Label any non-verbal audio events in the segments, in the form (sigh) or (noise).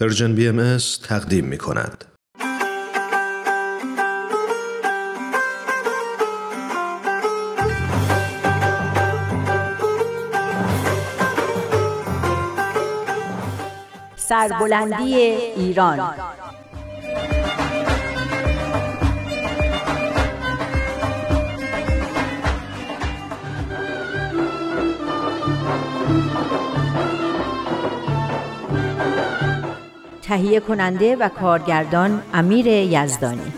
پرژن بی ام تقدیم می کند. سربلندی ایران تهیه کننده و کارگردان امیر یزدانی.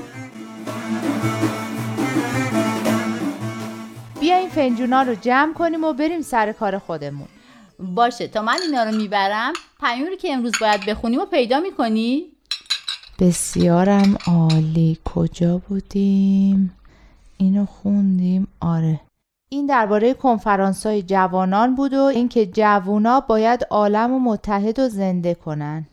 بیا این فنجونا رو جمع کنیم و بریم سر کار خودمون. باشه تا من اینا رو می‌برم پیامی که امروز باید بخونیم و پیدا می‌کنی؟ بسیارم عالی. کجا بودیم؟ اینو خوندیم. آره. این درباره کنفرانس های جوانان بود و اینکه جوونا باید عالم و متحد و زنده کنن.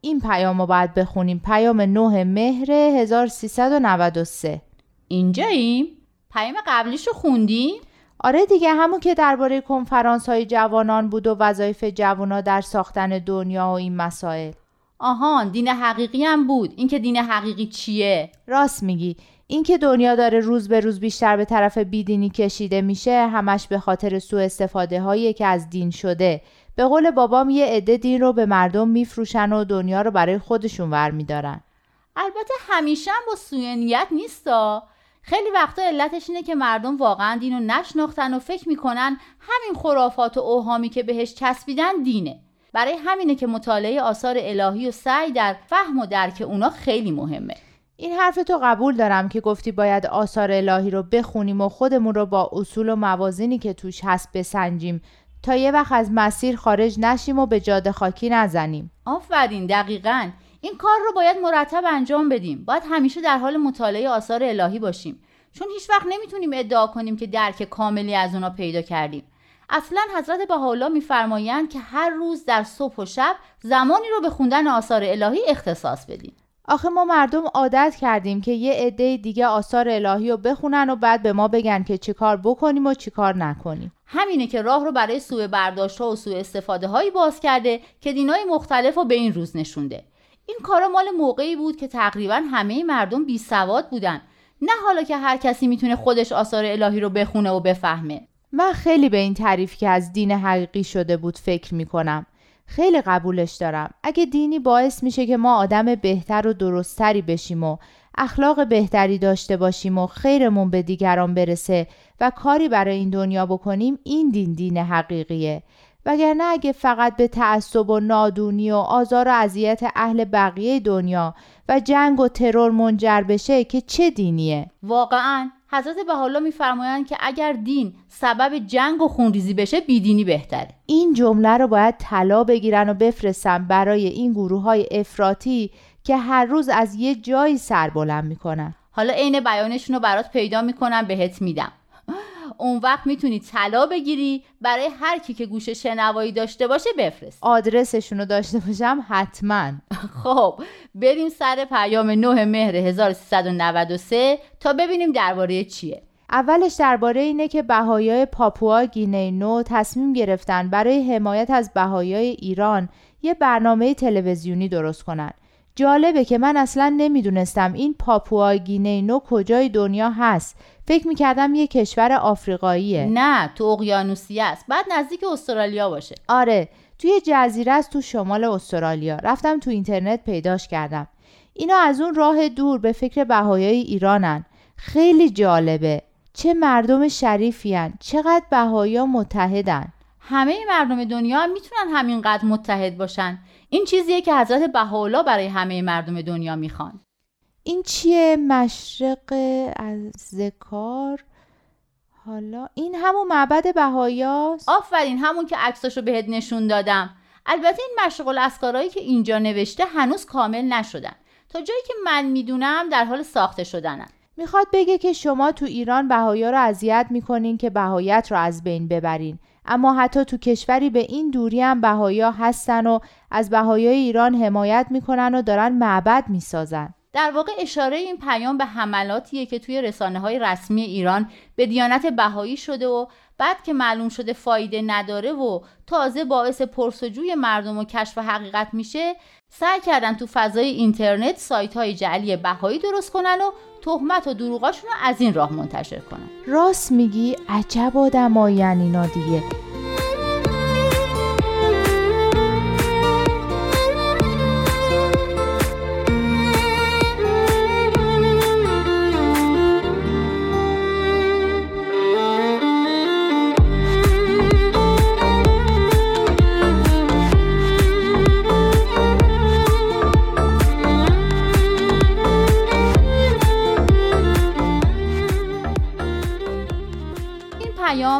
این پیام رو باید بخونیم. پیام 9 مهر 1393 اینجاییم؟ پیام قبلیش رو خوندیم؟ آره دیگه همون که درباره کنفرانس های جوانان بود و وظایف جوانا در ساختن دنیا و این مسائل. آهان دین حقیقی هم بود. اینکه دین حقیقی چیه؟ راست میگی. اینکه دنیا داره روز به روز بیشتر به طرف بیدینی کشیده میشه همش به خاطر سوء استفاده هایی که از دین شده. به قول بابام یه عده دین رو به مردم میفروشن و دنیا رو برای خودشون ور میدارن. البته همیشه هم با سوء نیت نیستا. خیلی وقتا علتش اینه که مردم واقعا دین رو نشناختن و فکر می‌کنن همین خرافات و اوهامی که بهش چسبیدن دینه. برای همینه که مطالعه آثار الهی و سعی در فهم و درک اونا خیلی مهمه. این حرف تو قبول دارم که گفتی باید آثار الهی رو بخونیم و خودمون رو با اصول و موازینی که توش هست بسنجیم تا یه وقت از مسیر خارج نشیم و به جاده خاکی نزنیم. آفرین دقیقا. این کار رو باید مرتب انجام بدیم. باید همیشه در حال مطالعه آثار الهی باشیم. چون هیچ وقت نمی‌تونیم ادعا کنیم که درک کاملی از اونا پیدا کردیم. اصلا حضرت بهاءالله میفرمایند که هر روز در صبح و شب زمانی رو به خوندن آثار الهی اختصاص بدیم. آخه ما مردم عادت کردیم که یه عده دیگه آثار الهی رو بخونن و بعد به ما بگن که چیکار بکنیم و چیکار نکنیم. همینه که راه رو برای سوء برداشت ها و سوء استفاده هایی باز کرده که دینای مختلف رو به این روز نشونده. این کارا مال موقعی بود که تقریبا همه مردم بی سواد بودن. نه حالا که هر کسی می‌تونه خودش آثار الهی رو بخونه و بفهمه. من خیلی به این تعریف که از دین حقیقی شده بود فکر می‌کنم. خیلی قبولش دارم. اگه دینی باعث میشه که ما آدم بهتر و درستتری بشیم و اخلاق بهتری داشته باشیم و خیرمون به دیگران برسه و کاری برای این دنیا بکنیم این دین دین حقیقیه. وگرنه اگه فقط به تعصب و نادونی و آزار و اذیت اهل بقیه دنیا و جنگ و ترور منجر بشه که چه دینیه؟ واقعا. حضرت حالا میفرمایند که اگر دین سبب جنگ و خونریزی بشه بیدینی بهتره. این جمله رو باید طلا بگیرن و بفرستن برای این گروه های افراطی که هر روز از یه جایی سر بلند می‌کنن. حالا عین بیانشون رو برات پیدا می‌کنم بهت میدم. اون وقت می‌تونی طلا بگیری برای هر کی که گوش شنوایی داشته باشه بفرست. آدرسشون رو داشته باشم حتما. (laughs) خب بریم سر پیام 9 مهر 1393 تا ببینیم درباره چیه. اولش درباره اینه که بهایای پاپوا گینه نو تصمیم گرفتن برای حمایت از بهایای ایران یه برنامه تلویزیونی درست کنن. جالبه که من اصلا نمی‌دونستم این پاپوا گینه نو کجای دنیا هست. فکر می‌کردم یه کشور آفریقاییه. نه تو اقیانوسیه است. بعد نزدیک استرالیا باشه. آره توی جزیره است تو شمال استرالیا. رفتم تو اینترنت پیداش کردم. اینا از اون راه دور به فکر بهایای ایرانن. خیلی جالبه. چه مردم شریفیان چقدر بهایا متحدن. همه مردم دنیا هم می‌تونن همینقدر متحد باشن. این چیزیه که حضرت بهاءالله برای همه مردم دنیا می‌خوان. این چیه؟ مشرق از ذکار؟ حالا این همون معبد بهایاست آفرین همون که عکساشو بهت نشون دادم. البته این مشرق الاسکارایی که اینجا نوشته هنوز کامل نشدن. تا جایی که من می‌دونم در حال ساخته شدنن. می‌خواد بگه که شما تو ایران بهایا رو اذیت می‌کنین که بهایت رو از بین ببرین. اما حتی تو کشوری به این دوری هم بهایا هستن و از بهایای ایران حمایت می‌کنن و دارن معبد می‌سازن. در واقع اشاره این پیام به حملاتیه که توی رسانه های رسمی ایران به دیانت بهایی شده و بعد که معلوم شده فایده نداره و تازه باعث پرسجوی مردم و کشف حقیقت میشه سعی کردن تو فضای اینترنت سایت های جعلی بهایی درست کنن و تهمت و دروغاشون رو از این راه منتشر کنن. راست میگی عجب آدمایی اینا دیگه.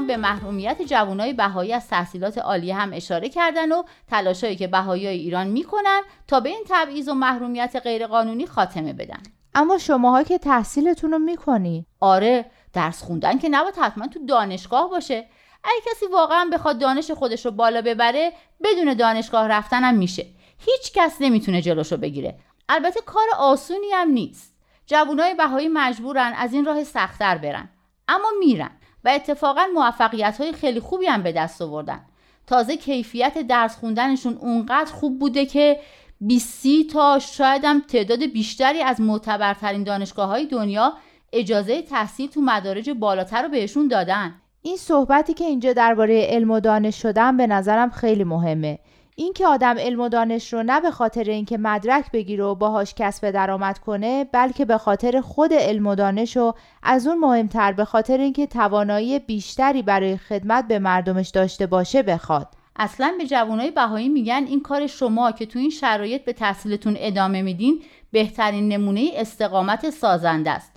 به محرومیت جوانای بهایی از تحصیلات عالیه هم اشاره کردن و تلاشایی که بهایی ایران می‌کنن تا به این تبعیض و محرومیت غیرقانونی خاتمه بدن. اما شماها که تحصیلتون رو می‌کنی؟ آره درس خوندن که نباید حتما تو دانشگاه باشه. اگه کسی واقعا بخواد دانش خودش رو بالا ببره بدون دانشگاه رفتنم میشه. هیچ کس نمی‌تونه جلوشو بگیره. البته کار آسونی هم نیست. جوانای بهایی مجبورن از این راه سختتر برن. اما میرن. و اتفاقا موفقیت های خیلی خوبی هم به دست آوردن. تازه کیفیت درس خوندنشون اونقدر خوب بوده که 20 تا شاید هم تعداد بیشتری از معتبرترین دانشگاه های دنیا اجازه تحصیل تو مدارج بالاتر رو بهشون دادن. این صحبتی که اینجا درباره علم و دانش شدن به نظرم خیلی مهمه. اینکه آدم علم و دانش رو نه به خاطر اینکه مدرک بگیره و باهاش کسب درآمد کنه بلکه به خاطر خود علم و دانش و از اون مهمتر به خاطر اینکه توانایی بیشتری برای خدمت به مردمش داشته باشه بخواد. اصلا به جوانای بهایی میگن این کار شما که تو این شرایط به تحصیلتون ادامه میدین بهترین نمونه استقامت سازنده است.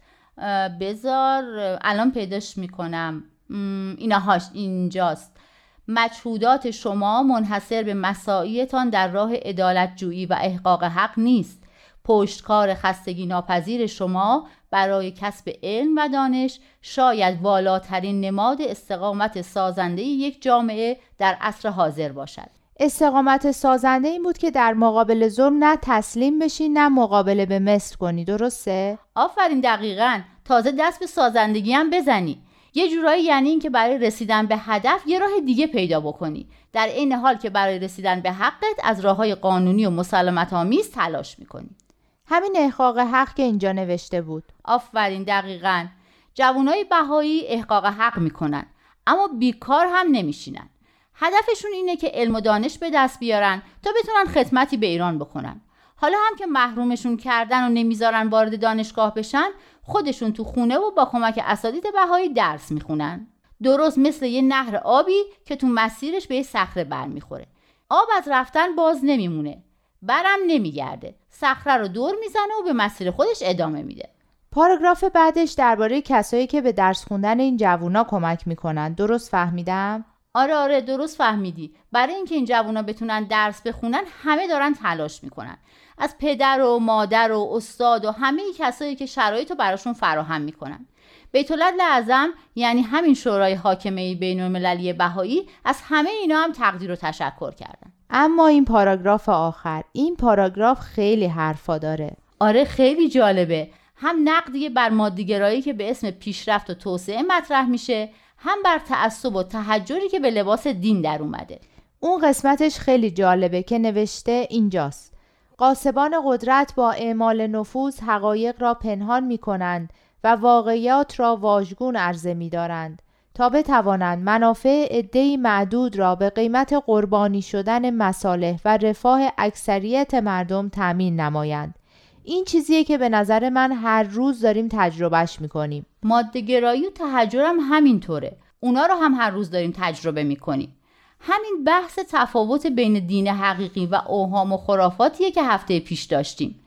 بذار الان پیداش می‌کنم. اینهاش اینجاست. مجهودات شما منحصر به مساعیتان در راه ادالت جویی و احقاق حق نیست. پشتکار خستگی ناپذیر شما برای کسب علم و دانش شاید والاترین نماد استقامت سازنده یک جامعه در عصر حاضر باشد. استقامت سازنده این بود که در مقابل ظلم نه تسلیم بشی نه مقابله به مثل کنی. درسته؟ آفرین دقیقا. تازه دست به سازندگی هم بزنی. یه جورایی یعنی اینکه برای رسیدن به هدف یه راه دیگه پیدا بکنی. در این حال که برای رسیدن به حقت از راه های قانونی و مسالمت آمیز تلاش می‌کنی. همین احقاق حق که اینجا نوشته بود. آفرین دقیقا. جوانای بهایی احقاق حق می‌کنن اما بیکار هم نمیشینن. هدفشون اینه که علم و دانش به دست بیارن تا بتونن خدمتی به ایران بکنن. حالا هم که محرومشون کردن و نمی‌ذارن وارد دانشگاه بشن خودشون تو خونه و با کمک اساتید بهایی درس می‌خونن. درست مثل یه نهر آبی که تو مسیرش به یه صخره برمیخوره. آب از رفتن باز نمیمونه. برم نمیگرده. صخره رو دور می‌زنه و به مسیر خودش ادامه میده. پاراگراف بعدش درباره کسایی که به درس خوندن این جوونا کمک می‌کنن. درست فهمیدم؟ آره آره درست فهمیدی. برای اینکه این جوونا بتونن درس بخونن همه دارن تلاش می‌کنن. از پدر و مادر و استاد و همه کسایی که شرایط رو براشون فراهم می‌کنن. بیت اعظم یعنی همین شورای حاکمه بین المللی بهایی از همه اینا هم تقدیر و تشکر کردن. اما این پاراگراف آخر این پاراگراف خیلی حرفا داره. آره خیلی جالبه. هم نقدی بر مادیگرایی که به اسم پیشرفت و توسعه مطرح میشه هم بر تعصب و تحجری که به لباس دین در اومده. اون قسمتش خیلی جالبه که نوشته اینجاست. قاسبان قدرت با اعمال نفوذ حقایق را پنهان می کنند و واقعیات را واژگون عرضه می دارند تا بتوانند منافع عدهای معدود را به قیمت قربانی شدن مصالح و رفاه اکثریت مردم تأمین نمایند. این چیزیه که به نظر من هر روز داریم تجربهش می‌کنیم. مادهگرایی و تهجرم همینطوره. اونا رو هم هر روز داریم تجربه می‌کنیم. همین بحث تفاوت بین دین حقیقی و اوهام و خرافاتیه که هفته پیش داشتیم.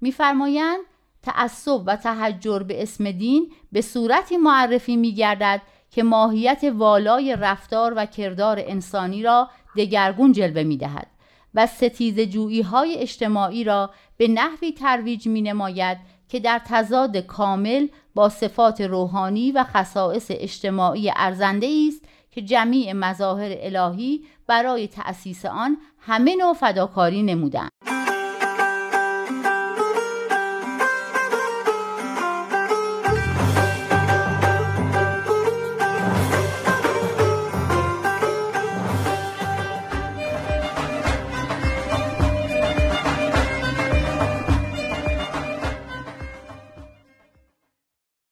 میفرمایند تعصب و تحجر به اسم دین به صورتی معرفی میگردد که ماهیت والای رفتار و کردار انسانی را دگرگون جلوه می‌دهد. و ستیز جویی های اجتماعی را به نحوی ترویج می نماید که در تضاد کامل با صفات روحانی و خصائص اجتماعی ارزنده است که جمیع مظاهر الهی برای تأسیس آن همه نوع فداکاری نمودند.